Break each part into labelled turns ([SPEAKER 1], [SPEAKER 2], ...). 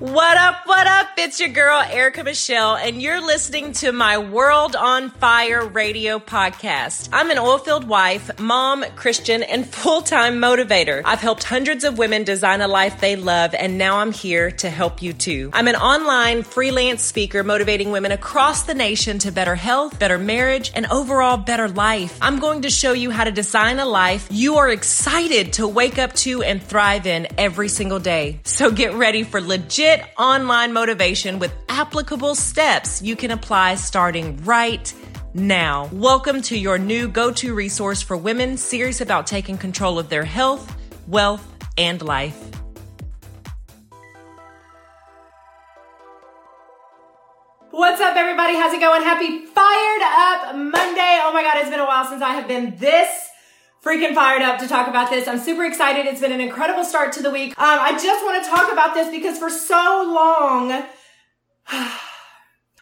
[SPEAKER 1] What up, what up? It's your girl, Erica Michelle, and you're listening to my World on Fire radio podcast. I'm an oilfield wife, mom, Christian, and full time motivator. I've helped hundreds of women design a life they love, and now I'm here to help you too. I'm an online freelance speaker motivating women across the nation to better health, better marriage, and overall better life. I'm going to show you how to design a life you are excited to wake up to and thrive in every single day. So get ready for legit legit online motivation with applicable steps you can apply starting right now. Welcome to your new go to resource for women serious about taking control of their health, wealth, and life. What's up, everybody? How's it going? Happy Fired Up Monday. Oh my God, it's been a while since I have been this freaking fired up to talk about this. I'm super excited. It's been an incredible start to the week. Um, I just want to talk about this because for so long,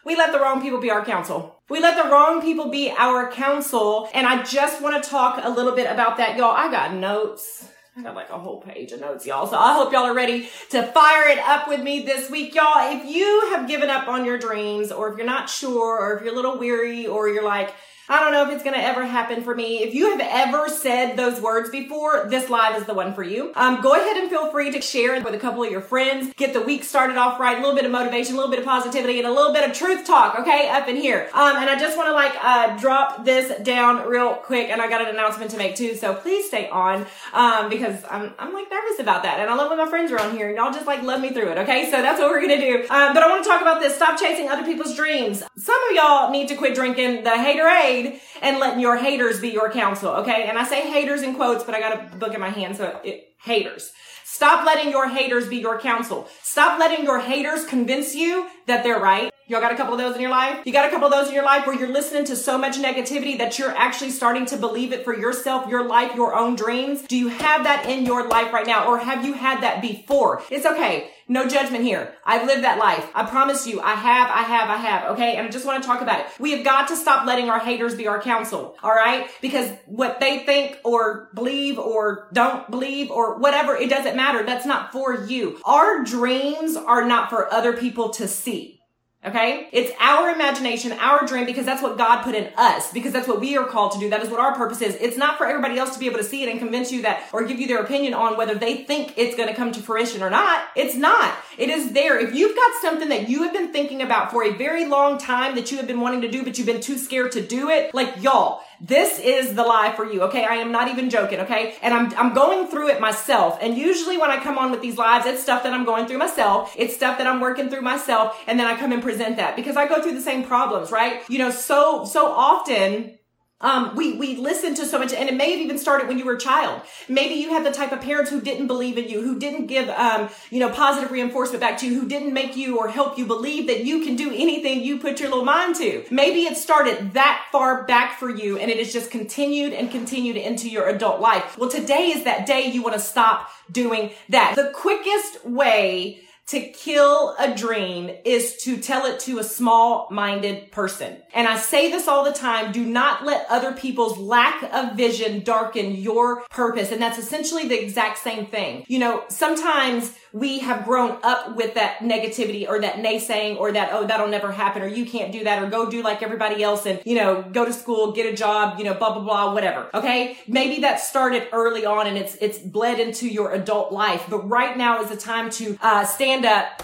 [SPEAKER 1] we let the wrong people be our counsel. We let the wrong people be our counsel. And I just want to talk a little bit about that, y'all. I got notes. I got like a whole page of notes, y'all. So I hope y'all are ready to fire it up with me this week, y'all. If you have given up on your dreams, or if you're not sure, or if you're a little weary, or you're like, I don't know if it's going to ever happen for me. If you have ever said those words before, this live is the one for you. Um, go ahead and feel free to share it with a couple of your friends. Get the week started off right. A little bit of motivation, a little bit of positivity, and a little bit of truth talk. Okay, up in here. Um, and I just want to like uh, drop this down real quick. And I got an announcement to make too, so please stay on um, because I'm I'm like nervous about that. And I love when my friends are on here, and y'all just like love me through it. Okay, so that's what we're gonna do. Um, but I want to talk about this. Stop chasing other people's dreams. Some of y'all need to quit drinking the haterade and letting your haters be your counsel. Okay. And I say haters in quotes, but I got a book in my hand. So it, haters. Stop letting your haters be your counsel. Stop letting your haters convince you that they're right. Y'all got a couple of those in your life? You got a couple of those in your life where you're listening to so much negativity that you're actually starting to believe it for yourself, your life, your own dreams? Do you have that in your life right now? Or have you had that before? It's okay. No judgment here. I've lived that life. I promise you, I have, I have, I have. Okay. And I just want to talk about it. We have got to stop letting our haters be our counsel. All right. Because what they think or believe or don't believe or whatever, it doesn't matter. That's not for you. Our dreams are not for other people to see. Okay? It's our imagination, our dream, because that's what God put in us, because that's what we are called to do. That is what our purpose is. It's not for everybody else to be able to see it and convince you that, or give you their opinion on whether they think it's going to come to fruition or not. It's not. It is there. If you've got something that you have been thinking about for a very long time that you have been wanting to do, but you've been too scared to do it, like y'all, this is the lie for you. Okay. I am not even joking. Okay. And I'm, I'm going through it myself. And usually when I come on with these lives, it's stuff that I'm going through myself. It's stuff that I'm working through myself. And then I come present that because I go through the same problems, right? You know, so, so often um, we, we listen to so much, and it may have even started when you were a child. Maybe you had the type of parents who didn't believe in you, who didn't give, um, you know, positive reinforcement back to you, who didn't make you or help you believe that you can do anything you put your little mind to. Maybe it started that far back for you and it has just continued and continued into your adult life. Well, today is that day you want to stop doing that. The quickest way to kill a dream is to tell it to a small minded person. And I say this all the time. Do not let other people's lack of vision darken your purpose. And that's essentially the exact same thing. You know, sometimes we have grown up with that negativity or that naysaying or that, oh, that'll never happen or you can't do that or go do like everybody else and, you know, go to school, get a job, you know, blah, blah, blah, whatever. Okay. Maybe that started early on and it's, it's bled into your adult life. But right now is the time to, uh, stand up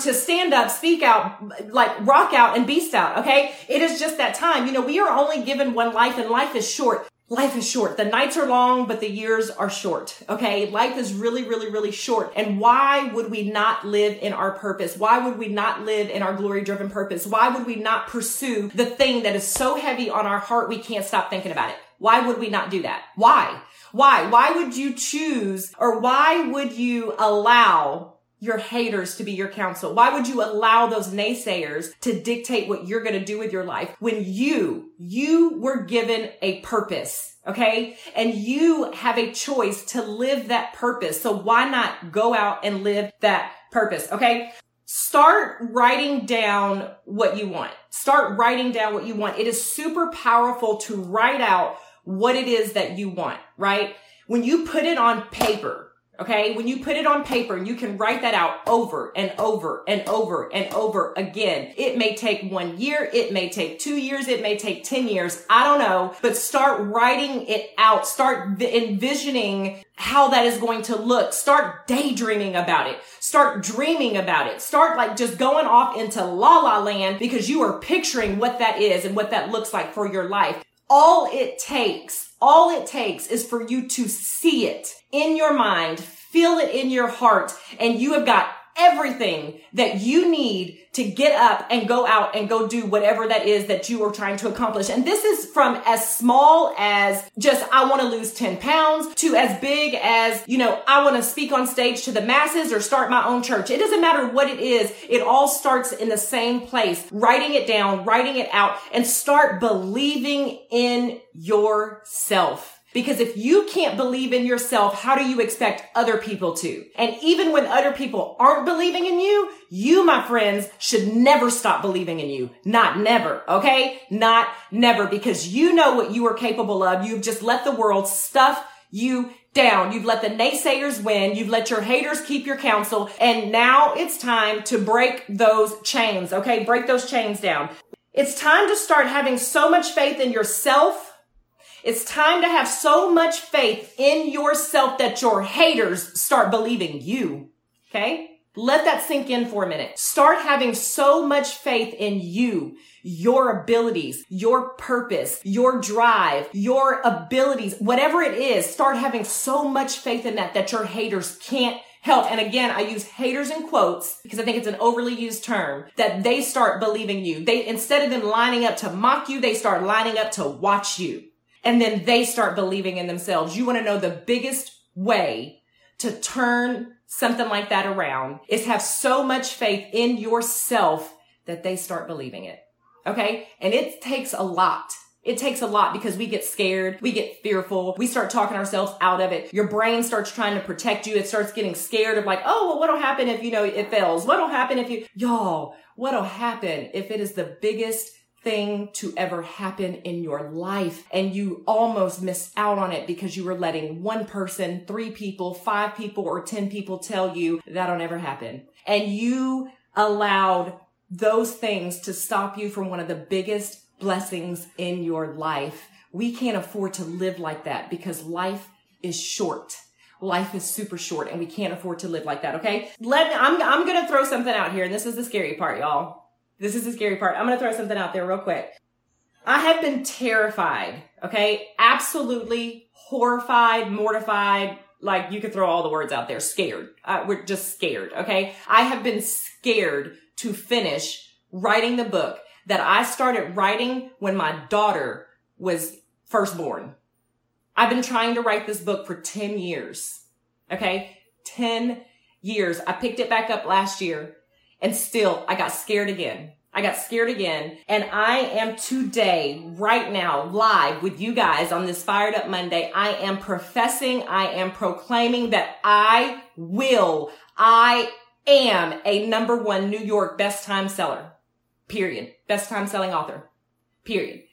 [SPEAKER 1] to stand up, speak out, like rock out and beast out. Okay. It is just that time. You know, we are only given one life and life is short life is short. The nights are long, but the years are short. Okay. Life is really, really, really short. And why would we not live in our purpose? Why would we not live in our glory driven purpose? Why would we not pursue the thing that is so heavy on our heart we can't stop thinking about it? Why would we not do that? Why? Why? Why would you choose or why would you allow your haters to be your counsel? Why would you allow those naysayers to dictate what you're going to do with your life when you, you were given a purpose? Okay. And you have a choice to live that purpose. So why not go out and live that purpose? Okay. Start writing down what you want. Start writing down what you want. It is super powerful to write out what it is that you want, right? When you put it on paper, Okay. When you put it on paper and you can write that out over and over and over and over again, it may take one year. It may take two years. It may take 10 years. I don't know, but start writing it out. Start envisioning how that is going to look. Start daydreaming about it. Start dreaming about it. Start like just going off into la la land because you are picturing what that is and what that looks like for your life. All it takes, all it takes is for you to see it in your mind, feel it in your heart, and you have got everything that you need to get up and go out and go do whatever that is that you are trying to accomplish. And this is from as small as just, I want to lose 10 pounds to as big as, you know, I want to speak on stage to the masses or start my own church. It doesn't matter what it is. It all starts in the same place, writing it down, writing it out and start believing in yourself. Because if you can't believe in yourself, how do you expect other people to? And even when other people aren't believing in you, you, my friends, should never stop believing in you. Not never. Okay. Not never because you know what you are capable of. You've just let the world stuff you down. You've let the naysayers win. You've let your haters keep your counsel. And now it's time to break those chains. Okay. Break those chains down. It's time to start having so much faith in yourself it's time to have so much faith in yourself that your haters start believing you. Okay? Let that sink in for a minute. Start having so much faith in you, your abilities, your purpose, your drive, your abilities, whatever it is, start having so much faith in that that your haters can't help. And again, I use haters in quotes because I think it's an overly used term that they start believing you. They, instead of them lining up to mock you, they start lining up to watch you and then they start believing in themselves. You want to know the biggest way to turn something like that around is have so much faith in yourself that they start believing it. Okay. And it takes a lot. It takes a lot because we get scared. We get fearful. We start talking ourselves out of it. Your brain starts trying to protect you. It starts getting scared of like, oh, well, what'll happen if, you know, it fails? What'll happen if you, y'all, what'll happen if it is the biggest thing to ever happen in your life and you almost miss out on it because you were letting one person, three people, five people, or 10 people tell you that'll never happen. And you allowed those things to stop you from one of the biggest blessings in your life. We can't afford to live like that because life is short. Life is super short and we can't afford to live like that. Okay. Let me, I'm, I'm going to throw something out here and this is the scary part, y'all this is the scary part. I'm going to throw something out there real quick. I have been terrified. Okay. Absolutely horrified, mortified. Like you could throw all the words out there. Scared. Uh, we're just scared. Okay. I have been scared to finish writing the book that I started writing when my daughter was first born. I've been trying to write this book for 10 years. Okay. 10 years. I picked it back up last year and still, I got scared again. I got scared again. And I am today, right now, live with you guys on this Fired Up Monday. I am professing, I am proclaiming that I will, I am a number one New York best time seller. Period. Best time selling author. Period.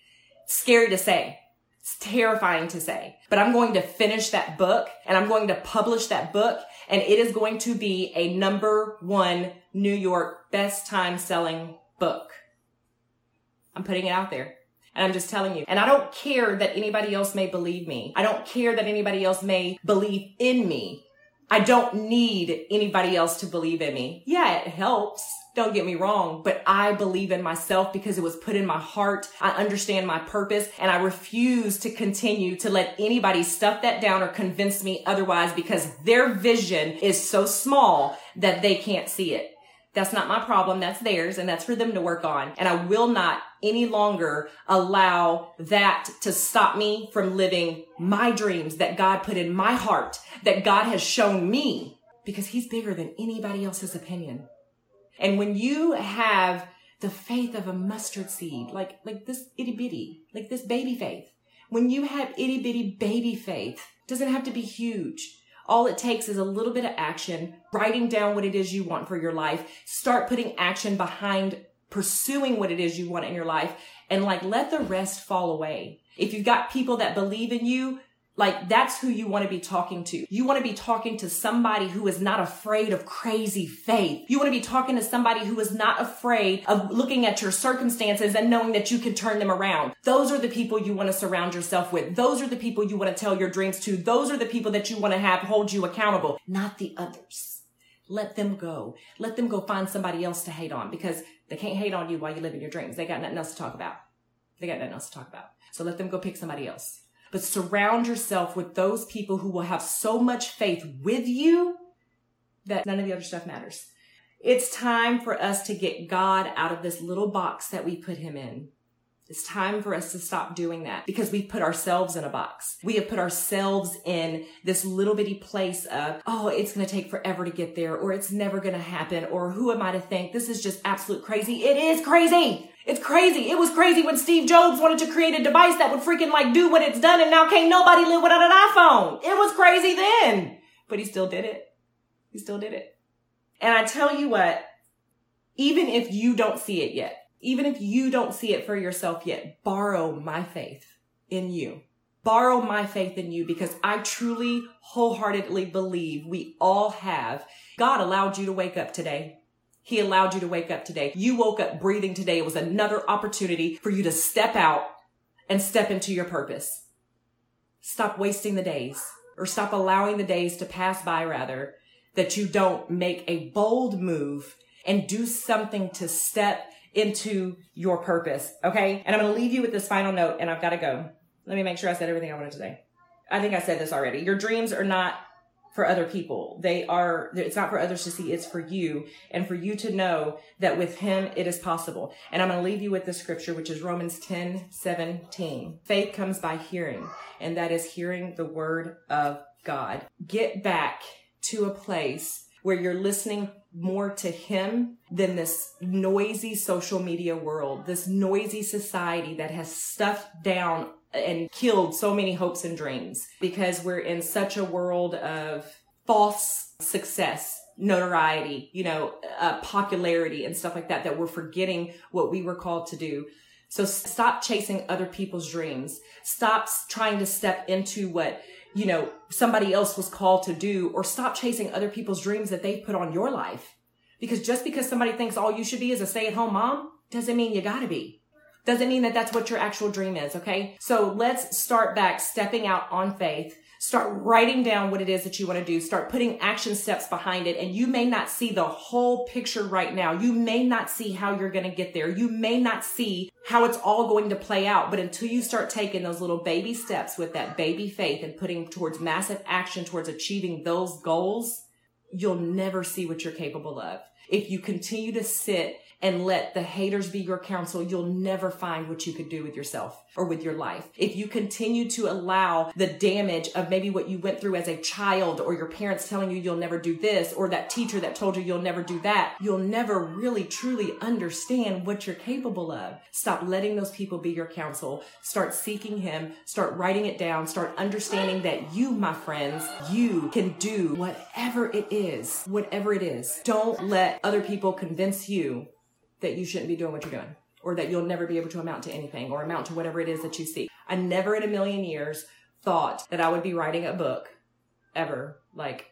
[SPEAKER 1] Scary to say. It's terrifying to say, but I'm going to finish that book and I'm going to publish that book and it is going to be a number one New York best time selling book. I'm putting it out there. And I'm just telling you. And I don't care that anybody else may believe me. I don't care that anybody else may believe in me. I don't need anybody else to believe in me. Yeah, it helps. Don't get me wrong, but I believe in myself because it was put in my heart. I understand my purpose and I refuse to continue to let anybody stuff that down or convince me otherwise because their vision is so small that they can't see it. That's not my problem. That's theirs and that's for them to work on. And I will not any longer allow that to stop me from living my dreams that God put in my heart, that God has shown me because he's bigger than anybody else's opinion. And when you have the faith of a mustard seed, like, like this itty bitty, like this baby faith, when you have itty bitty baby faith, doesn't have to be huge. All it takes is a little bit of action, writing down what it is you want for your life, start putting action behind pursuing what it is you want in your life, and like let the rest fall away. If you've got people that believe in you, Like that's who you want to be talking to. You want to be talking to somebody who is not afraid of crazy faith. You want to be talking to somebody who is not afraid of looking at your circumstances and knowing that you can turn them around. Those are the people you want to surround yourself with. Those are the people you want to tell your dreams to. Those are the people that you want to have hold you accountable, not the others. Let them go. Let them go find somebody else to hate on because they can't hate on you while you live in your dreams. They got nothing else to talk about. They got nothing else to talk about. So let them go pick somebody else but surround yourself with those people who will have so much faith with you that none of the other stuff matters. It's time for us to get God out of this little box that we put him in. It's time for us to stop doing that because we put ourselves in a box. We have put ourselves in this little bitty place of, oh, it's going to take forever to get there or it's never going to happen or who am I to think this is just absolute crazy. It is crazy. It's crazy. It was crazy when Steve Jobs wanted to create a device that would freaking like do what it's done and now can't nobody live without an iPhone. It was crazy then, but he still did it. He still did it. And I tell you what, even if you don't see it yet, even if you don't see it for yourself yet, borrow my faith in you. Borrow my faith in you because I truly wholeheartedly believe we all have. God allowed you to wake up today. He allowed you to wake up today. You woke up breathing today. It was another opportunity for you to step out and step into your purpose. Stop wasting the days or stop allowing the days to pass by rather that you don't make a bold move and do something to step into your purpose. Okay. And I'm going to leave you with this final note and I've got to go. Let me make sure I said everything I wanted to say. I think I said this already. Your dreams are not for other people. They are, it's not for others to see, it's for you and for you to know that with him it is possible. And I'm going to leave you with the scripture, which is Romans 10, 17. Faith comes by hearing, and that is hearing the word of God. Get back to a place where you're listening more to him than this noisy social media world, this noisy society that has stuffed down and killed so many hopes and dreams because we're in such a world of false success notoriety, you know, uh, popularity and stuff like that, that we're forgetting what we were called to do. So stop chasing other people's dreams. Stop trying to step into what you know, somebody else was called to do or stop chasing other people's dreams that they put on your life. Because just because somebody thinks all you should be is a stay at home mom doesn't mean you gotta be. Doesn't mean that that's what your actual dream is. Okay. So let's start back stepping out on faith Start writing down what it is that you want to do. Start putting action steps behind it. And you may not see the whole picture right now. You may not see how you're going to get there. You may not see how it's all going to play out. But until you start taking those little baby steps with that baby faith and putting towards massive action towards achieving those goals, you'll never see what you're capable of. If you continue to sit and let the haters be your counsel, you'll never find what you could do with yourself or with your life. If you continue to allow the damage of maybe what you went through as a child or your parents telling you you'll never do this or that teacher that told you you'll never do that, you'll never really truly understand what you're capable of. Stop letting those people be your counsel. Start seeking him. Start writing it down. Start understanding that you, my friends, you can do whatever it is, whatever it is. Don't let other people convince you that you shouldn't be doing what you're doing or that you'll never be able to amount to anything or amount to whatever it is that you see. I never in a million years thought that I would be writing a book ever, like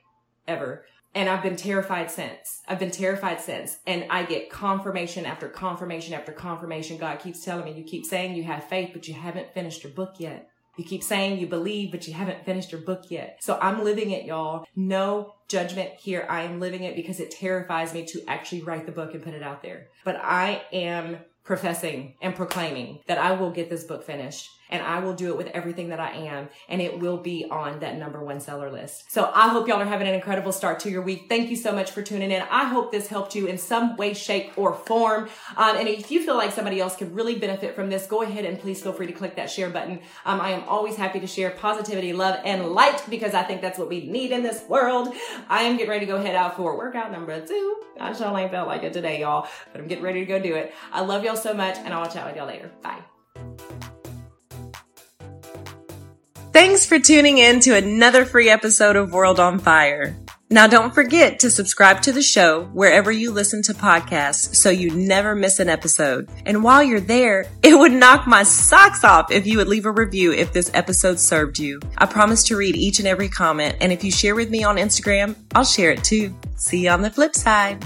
[SPEAKER 1] ever. And I've been terrified since. I've been terrified since. And I get confirmation after confirmation after confirmation. God keeps telling me, you keep saying you have faith, but you haven't finished your book yet. You keep saying you believe, but you haven't finished your book yet. So I'm living it, y'all. No judgment here. I am living it because it terrifies me to actually write the book and put it out there. But I am professing and proclaiming that I will get this book finished and I will do it with everything that I am and it will be on that number one seller list. So I hope y'all are having an incredible start to your week. Thank you so much for tuning in. I hope this helped you in some way, shape, or form. Um, and if you feel like somebody else could really benefit from this, go ahead and please feel free to click that share button. Um, I am always happy to share positivity, love, and light because I think that's what we need in this world. I am getting ready to go head out for workout number two. I sure ain't felt like it today, y'all, but I'm getting ready to go do it. I love y'all so much and I'll chat with y'all later. Bye. Thanks for tuning in to another free episode of World on Fire. Now, don't forget to subscribe to the show wherever you listen to podcasts so you never miss an episode. And while you're there, it would knock my socks off if you would leave a review if this episode served you. I promise to read each and every comment, and if you share with me on Instagram, I'll share it too. See you on the flip side.